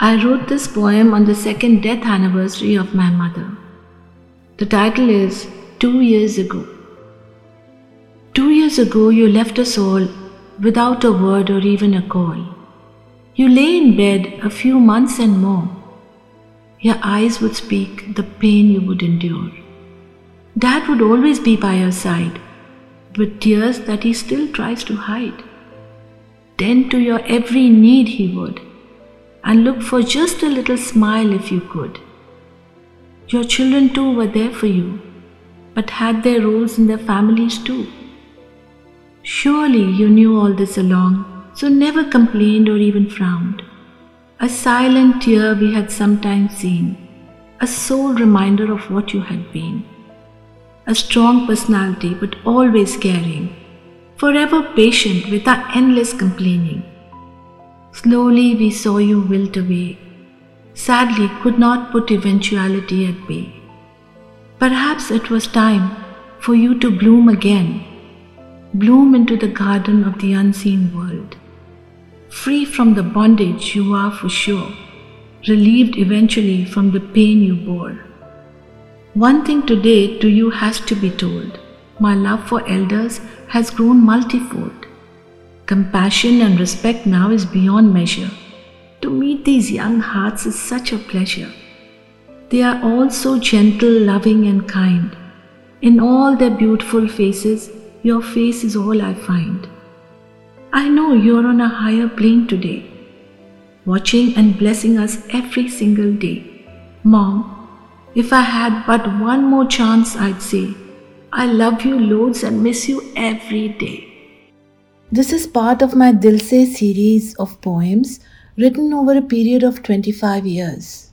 I wrote this poem on the second death anniversary of my mother. The title is Two Years Ago. Two years ago, you left us all without a word or even a call. You lay in bed a few months and more. Your eyes would speak the pain you would endure. Dad would always be by your side, with tears that he still tries to hide. Tend to your every need, he would and look for just a little smile if you could. Your children too were there for you, but had their roles in their families too. Surely you knew all this along, so never complained or even frowned. A silent tear we had sometimes seen, a sole reminder of what you had been. A strong personality, but always caring, forever patient without endless complaining Slowly we saw you wilt away, sadly could not put eventuality at bay. Perhaps it was time for you to bloom again, bloom into the garden of the unseen world. Free from the bondage you are for sure, relieved eventually from the pain you bore. One thing today to you has to be told my love for elders has grown multifold. Compassion and respect now is beyond measure. To meet these young hearts is such a pleasure. They are all so gentle, loving, and kind. In all their beautiful faces, your face is all I find. I know you're on a higher plane today, watching and blessing us every single day. Mom, if I had but one more chance, I'd say, I love you loads and miss you every day. This is part of my Dil Se series of poems written over a period of 25 years.